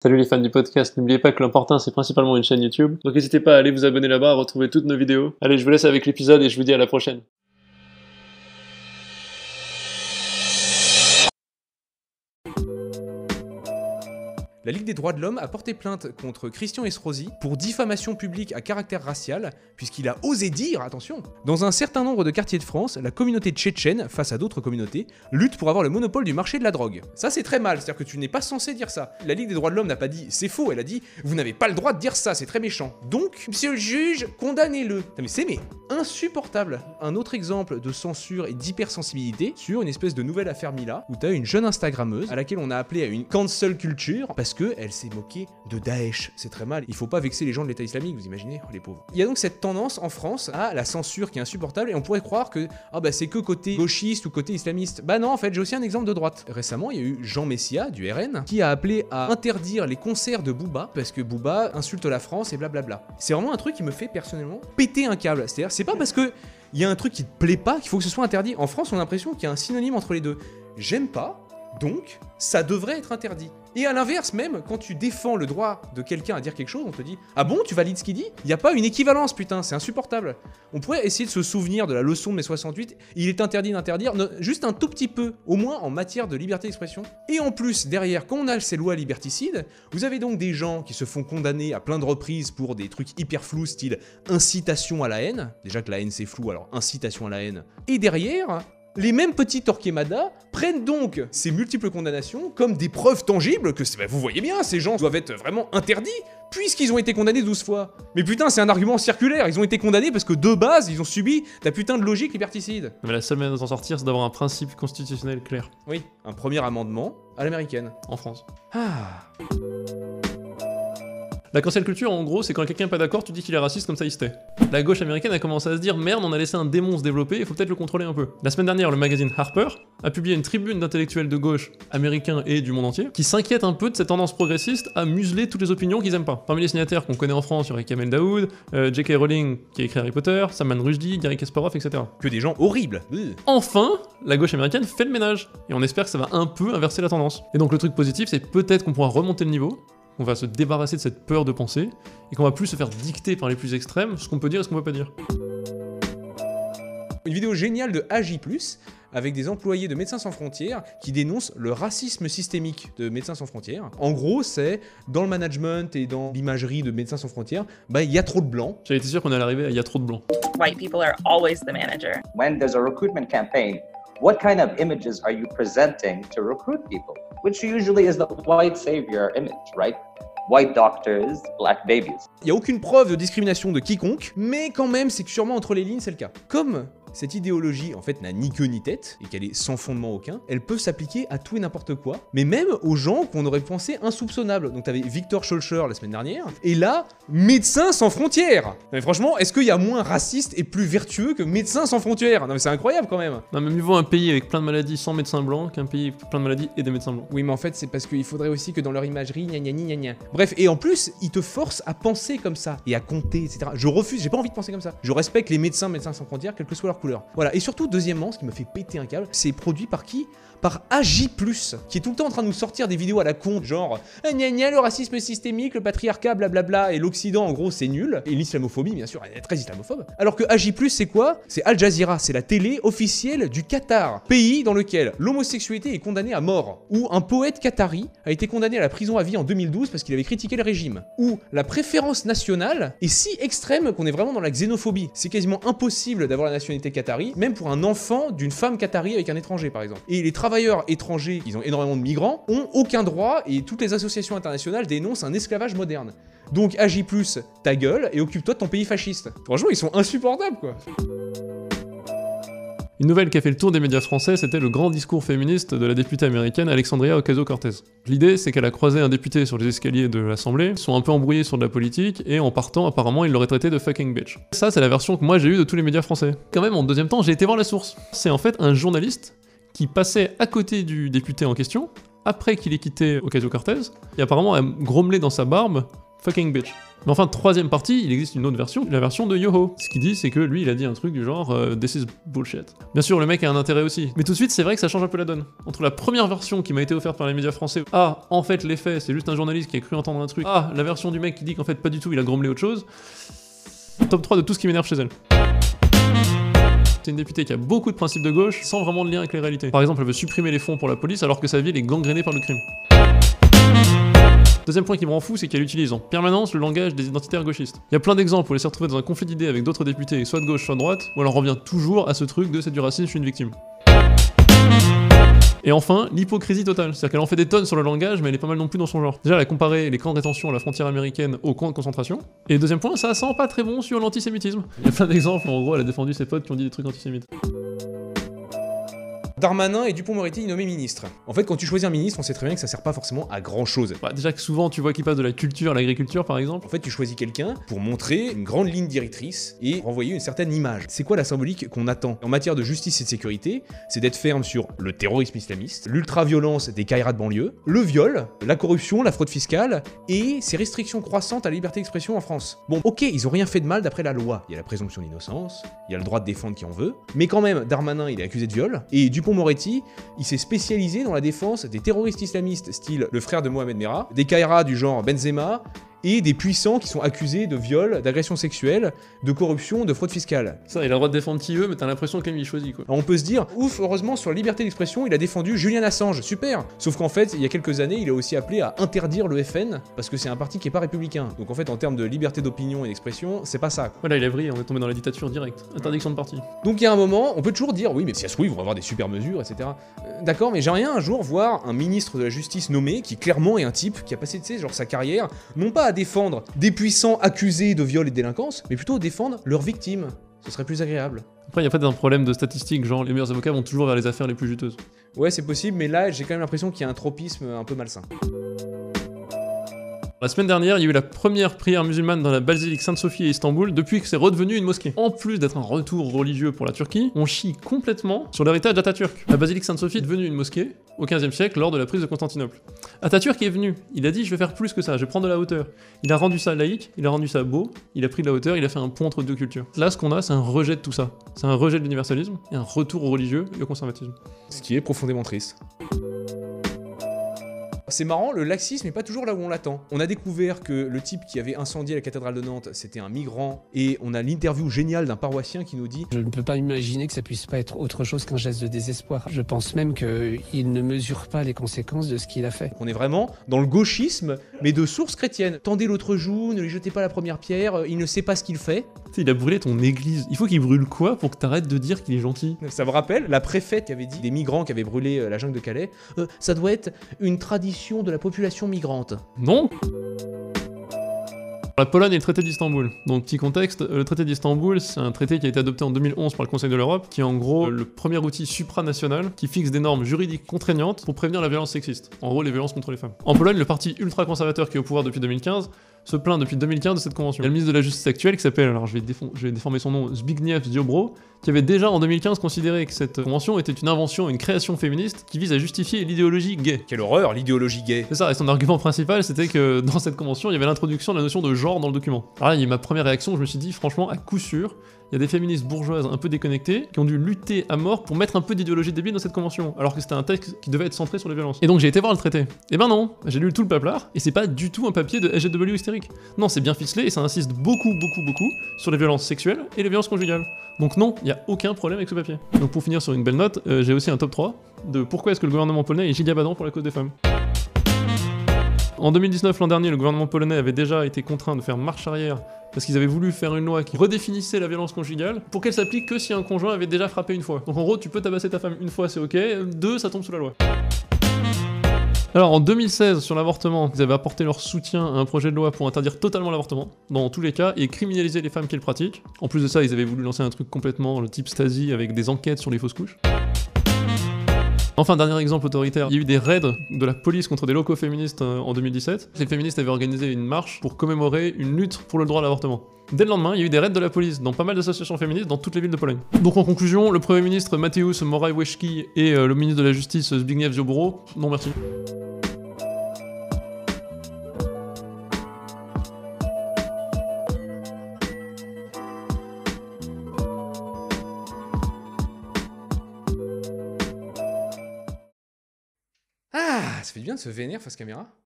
Salut les fans du podcast, n'oubliez pas que l'important c'est principalement une chaîne YouTube, donc n'hésitez pas à aller vous abonner là-bas, à retrouver toutes nos vidéos. Allez, je vous laisse avec l'épisode et je vous dis à la prochaine. La Ligue des droits de l'homme a porté plainte contre Christian Estrosi pour diffamation publique à caractère racial, puisqu'il a osé dire, attention, dans un certain nombre de quartiers de France, la communauté tchétchène, face à d'autres communautés, lutte pour avoir le monopole du marché de la drogue. Ça c'est très mal, c'est-à-dire que tu n'es pas censé dire ça. La Ligue des droits de l'homme n'a pas dit c'est faux, elle a dit vous n'avez pas le droit de dire ça, c'est très méchant. Donc, monsieur le juge, condamnez-le. Mais c'est mais insupportable. Un autre exemple de censure et d'hypersensibilité sur une espèce de nouvelle affaire Mila, où t'as une jeune Instagrammeuse à laquelle on a appelé à une cancel culture parce que elle s'est moquée de Daesh. C'est très mal. Il faut pas vexer les gens de l'État islamique, vous imaginez, oh, les pauvres. Il y a donc cette tendance en France à la censure qui est insupportable et on pourrait croire que ah bah c'est que côté gauchiste ou côté islamiste. Bah non, en fait, j'ai aussi un exemple de droite. Récemment, il y a eu Jean Messia du RN qui a appelé à interdire les concerts de Booba parce que Booba insulte la France et blablabla. C'est vraiment un truc qui me fait personnellement péter un câble. C'est-à-dire, c'est pas parce que il y a un truc qui te plaît pas qu'il faut que ce soit interdit. En France, on a l'impression qu'il y a un synonyme entre les deux. J'aime pas, donc ça devrait être interdit. Et à l'inverse, même quand tu défends le droit de quelqu'un à dire quelque chose, on te dit Ah bon, tu valides ce qu'il dit? Il n'y a pas une équivalence, putain, c'est insupportable. On pourrait essayer de se souvenir de la leçon de mai 68. Il est interdit d'interdire, juste un tout petit peu, au moins en matière de liberté d'expression. Et en plus, derrière, quand on a ces lois liberticides, vous avez donc des gens qui se font condamner à plein de reprises pour des trucs hyper flous, style incitation à la haine. Déjà que la haine c'est flou, alors incitation à la haine. Et derrière, les mêmes petits Torquemada prennent donc ces multiples condamnations comme des preuves tangibles que, bah, vous voyez bien, ces gens doivent être vraiment interdits, puisqu'ils ont été condamnés 12 fois. Mais putain, c'est un argument circulaire, ils ont été condamnés parce que de base, ils ont subi la putain de logique liberticide. Mais la seule manière de s'en sortir, c'est d'avoir un principe constitutionnel clair. Oui, un premier amendement à l'américaine. En France. Ah la cancel culture, en gros, c'est quand quelqu'un n'est pas d'accord, tu dis qu'il est raciste, comme ça il se tait. La gauche américaine a commencé à se dire merde, on a laissé un démon se développer, il faut peut-être le contrôler un peu. La semaine dernière, le magazine Harper a publié une tribune d'intellectuels de gauche américains et du monde entier qui s'inquiètent un peu de cette tendance progressiste à museler toutes les opinions qu'ils aiment pas. Parmi les signataires qu'on connaît en France, il y aurait Kamel Daoud, euh, J.K. Rowling qui a écrit Harry Potter, Salman Rushdie, Gary Kasparov, etc. Que des gens horribles. Enfin, la gauche américaine fait le ménage et on espère que ça va un peu inverser la tendance. Et donc le truc positif, c'est peut-être qu'on pourra remonter le niveau on va se débarrasser de cette peur de penser, et qu'on va plus se faire dicter par les plus extrêmes ce qu'on peut dire et ce qu'on peut pas dire. Une vidéo géniale de AJ+, avec des employés de Médecins Sans Frontières qui dénoncent le racisme systémique de Médecins Sans Frontières. En gros, c'est dans le management et dans l'imagerie de Médecins Sans Frontières, bah il y a trop de blancs. J'avais été sûr qu'on allait arriver à il y a trop de blancs. White people are always the manager. When there's a recruitment campaign, what kind of images are you presenting to recruit people? Which usually is the white savior image, right? white doctors, black babies. Il n'y a aucune preuve de discrimination de quiconque, mais quand même, c'est que sûrement entre les lignes, c'est le cas. Comme cette idéologie, en fait, n'a ni queue ni tête, et qu'elle est sans fondement aucun, elle peut s'appliquer à tout et n'importe quoi, mais même aux gens qu'on aurait pensé insoupçonnables. Donc t'avais Victor Schulcher la semaine dernière, et là, Médecins sans frontières Mais franchement, est-ce qu'il y a moins raciste et plus vertueux que Médecins sans frontières? Non mais c'est incroyable quand même Non mais mieux vaut un pays avec plein de maladies sans médecins blancs qu'un pays avec plein de maladies et des médecins blancs. Oui mais en fait c'est parce qu'il faudrait aussi que dans leur imagerie, gna gna gna gna Bref, et en plus, ils te forcent à penser comme ça, et à compter, etc. Je refuse, j'ai pas envie de penser comme ça. Je respecte les médecins, médecins sans frontières, quelle que soit leur Voilà, et surtout, deuxièmement, ce qui me fait péter un câble, c'est produit par qui? Par AJ+, qui est tout le temps en train de nous sortir des vidéos à la con, genre eh, gna gna, le racisme systémique, le patriarcat, blablabla, et l'Occident, en gros, c'est nul, et l'islamophobie, bien sûr, elle est très islamophobe. Alors que AJ+, c'est quoi? C'est Al Jazeera, c'est la télé officielle du Qatar, pays dans lequel l'homosexualité est condamnée à mort, où un poète qatari a été condamné à la prison à vie en 2012 parce qu'il avait critiqué le régime, où la préférence nationale est si extrême qu'on est vraiment dans la xénophobie. C'est quasiment impossible d'avoir la nationalité qatari, même pour un enfant d'une femme qatari avec un étranger, par exemple. Et les travailleurs étrangers, qui ont énormément de migrants, ont aucun droit et toutes les associations internationales dénoncent un esclavage moderne. Donc agis plus ta gueule et occupe-toi de ton pays fasciste. Franchement, ils sont insupportables quoi. Une nouvelle qui a fait le tour des médias français, c'était le grand discours féministe de la députée américaine Alexandria Ocasio-Cortez. L'idée, c'est qu'elle a croisé un député sur les escaliers de l'Assemblée, ils sont un peu embrouillés sur de la politique, et en partant, apparemment, il l'aurait traité de fucking bitch. Ça, c'est la version que moi j'ai eue de tous les médias français. Quand même, en deuxième temps, j'ai été voir la source. C'est en fait un journaliste qui passait à côté du député en question, après qu'il ait quitté Ocasio-Cortez, et apparemment a grommelé dans sa barbe fucking bitch. Mais enfin, troisième partie, il existe une autre version, la version de Yoho. Ce qu'il dit, c'est que lui, il a dit un truc du genre euh, This is bullshit. Bien sûr, le mec a un intérêt aussi. Mais tout de suite, c'est vrai que ça change un peu la donne. Entre la première version qui m'a été offerte par les médias français, ah, en fait, les faits, c'est juste un journaliste qui a cru entendre un truc, ah, la version du mec qui dit qu'en fait, pas du tout, il a grommelé autre chose. Top 3 de tout ce qui m'énerve chez elle. C'est une députée qui a beaucoup de principes de gauche sans vraiment de lien avec les réalités. Par exemple, elle veut supprimer les fonds pour la police alors que sa ville est gangrénée par le crime. Deuxième point qui me rend fou, c'est qu'elle utilise en permanence le langage des identitaires gauchistes. Il y a plein d'exemples où elle s'est retrouvée dans un conflit d'idées avec d'autres députés, soit de gauche, soit de droite, où elle en revient toujours à ce truc de c'est du racisme, je suis une victime. Et enfin, l'hypocrisie totale. C'est-à-dire qu'elle en fait des tonnes sur le langage, mais elle est pas mal non plus dans son genre. Déjà, elle a comparé les camps de détention à la frontière américaine aux camps de concentration. Et deuxième point, ça sent pas très bon sur l'antisémitisme. Il y a plein d'exemples, en gros, elle a défendu ses potes qui ont dit des trucs antisémites. Darmanin et Dupont-Moretti nommés ministres. En fait, quand tu choisis un ministre, on sait très bien que ça sert pas forcément à grand chose. Bah, déjà que souvent, tu vois qu'il passe de la culture à l'agriculture, par exemple. En fait, tu choisis quelqu'un pour montrer une grande ligne directrice et renvoyer une certaine image. C'est quoi la symbolique qu'on attend? En matière de justice et de sécurité, c'est d'être ferme sur le terrorisme islamiste, l'ultra-violence des caïras de banlieue, le viol, la corruption, la fraude fiscale et ces restrictions croissantes à la liberté d'expression en France. Bon, ok, ils ont rien fait de mal d'après la loi. Il y a la présomption d'innocence, il y a le droit de défendre qui en veut, mais quand même, Darmanin, il est accusé de viol, et Dupont-Moretti, il s'est spécialisé dans la défense des terroristes islamistes, style le frère de Mohamed Merah, des Kaira du genre Benzema, et des puissants qui sont accusés de viol, d'agression sexuelle, de corruption, de fraude fiscale. Ça, il a le droit de défendre qui veut, mais t'as l'impression qu'il choisit, quoi. On peut se dire, ouf, heureusement, sur la liberté d'expression, il a défendu Julian Assange, super Sauf qu'en fait, il y a quelques années, il a aussi appelé à interdire le FN, parce que c'est un parti qui est pas républicain. Donc en fait, en termes de liberté d'opinion et d'expression, c'est pas ça. quoi. Voilà, il a vrillé, on est tombé dans la dictature directe. Interdiction de parti. Donc il y a un moment, on peut toujours dire, oui, mais si ça se trouve, ils vont avoir des super mesures, etc. Euh, D'accord, mais j'aimerais un jour voir un ministre de la justice nommé, qui clairement est un type qui a passé, tu sais, genre sa carrière, non pas à défendre des puissants accusés de viol et de délinquance, mais plutôt défendre leurs victimes. Ce serait plus agréable. Après, il y a peut-être un problème de statistique, genre les meilleurs avocats vont toujours vers les affaires les plus juteuses. Ouais, c'est possible, mais là, j'ai quand même l'impression qu'il y a un tropisme un peu malsain. La semaine dernière, il y a eu la première prière musulmane dans la basilique Sainte-Sophie à Istanbul depuis que c'est redevenu une mosquée. En plus d'être un retour religieux pour la Turquie, on chie complètement sur l'héritage d'Atatürk. La basilique Sainte-Sophie est devenue une mosquée au XVe siècle lors de la prise de Constantinople. Atatürk est venu, il a dit je vais faire plus que ça, je vais prendre de la hauteur. Il a rendu ça laïque, il a rendu ça beau, il a pris de la hauteur, il a fait un pont entre deux cultures. Là, ce qu'on a, c'est un rejet de tout ça. C'est un rejet de l'universalisme et un retour au religieux et au conservatisme. Ce qui est profondément triste. C'est marrant, le laxisme n'est pas toujours là où on l'attend. On a découvert que le type qui avait incendié la cathédrale de Nantes, c'était un migrant, et on a l'interview géniale d'un paroissien qui nous dit Je ne peux pas imaginer que ça puisse pas être autre chose qu'un geste de désespoir. Je pense même qu'il ne mesure pas les conséquences de ce qu'il a fait. qu'on est vraiment dans le gauchisme, mais de source chrétienne. Tendez l'autre joue, ne lui jetez pas la première pierre, euh, il ne sait pas ce qu'il fait. Tu sais, il a brûlé ton église. Il faut qu'il brûle quoi pour que t'arrêtes de dire qu'il est gentil? Ça me rappelle la préfète qui avait dit des migrants qui avaient brûlé euh, la jungle de Calais. Euh, ça doit être une tradition de la population migrante. Non la Pologne et le traité d'Istanbul. Donc petit contexte, le traité d'Istanbul, c'est un traité qui a été adopté en 2011 par le Conseil de l'Europe, qui est en gros le premier outil supranational qui fixe des normes juridiques contraignantes pour prévenir la violence sexiste. En gros, les violences contre les femmes. En Pologne, le parti ultra-conservateur qui est au pouvoir depuis 2015 se plaint depuis 2015 de cette convention. Il y a le ministre de la Justice actuel qui s'appelle, alors je vais, défo- je vais déformer son nom, Zbigniew Ziobro, qui avait déjà en 2015 considéré que cette convention était une invention, une création féministe qui vise à justifier l'idéologie gay. Quelle horreur, l'idéologie gay. C'est ça, et son argument principal, c'était que dans cette convention, il y avait l'introduction de la notion de genre dans le document. Alors là, il y a eu ma première réaction, je me suis dit, franchement, à coup sûr, il y a des féministes bourgeoises un peu déconnectées qui ont dû lutter à mort pour mettre un peu d'idéologie débile dans cette convention, alors que c'était un texte qui devait être centré sur les violences. Et donc j'ai été voir le traité. Et ben non, j'ai lu tout le paplard, et c'est pas du tout un papier de SGW hystérique. Non, c'est bien ficelé, et ça insiste beaucoup, beaucoup, beaucoup sur les violences sexuelles et les violences conjugales. Donc non, il n'y a aucun problème avec ce papier. Donc pour finir sur une belle note, euh, j'ai aussi un top 3 de pourquoi est-ce que le gouvernement polonais est gigabadant pour la cause des femmes. En 2019, l'an dernier, le gouvernement polonais avait déjà été contraint de faire marche arrière parce qu'ils avaient voulu faire une loi qui redéfinissait la violence conjugale pour qu'elle s'applique que si un conjoint avait déjà frappé une fois. Donc en gros, tu peux tabasser ta femme une fois, c'est ok, deux, ça tombe sous la loi. Alors en 2016, sur l'avortement, ils avaient apporté leur soutien à un projet de loi pour interdire totalement l'avortement, dans tous les cas, et criminaliser les femmes qui le pratiquent. En plus de ça, ils avaient voulu lancer un truc complètement le type Stasi avec des enquêtes sur les fausses couches. Enfin, dernier exemple autoritaire, il y a eu des raids de la police contre des locaux féministes euh, en 2017. Les féministes avaient organisé une marche pour commémorer une lutte pour le droit à l'avortement. Dès le lendemain, il y a eu des raids de la police dans pas mal d'associations féministes dans toutes les villes de Pologne. Donc en conclusion, le Premier ministre Mateusz Morawiecki et euh, le ministre de la Justice Zbigniew Ziobro, non merci. Bien de se vénère face caméra?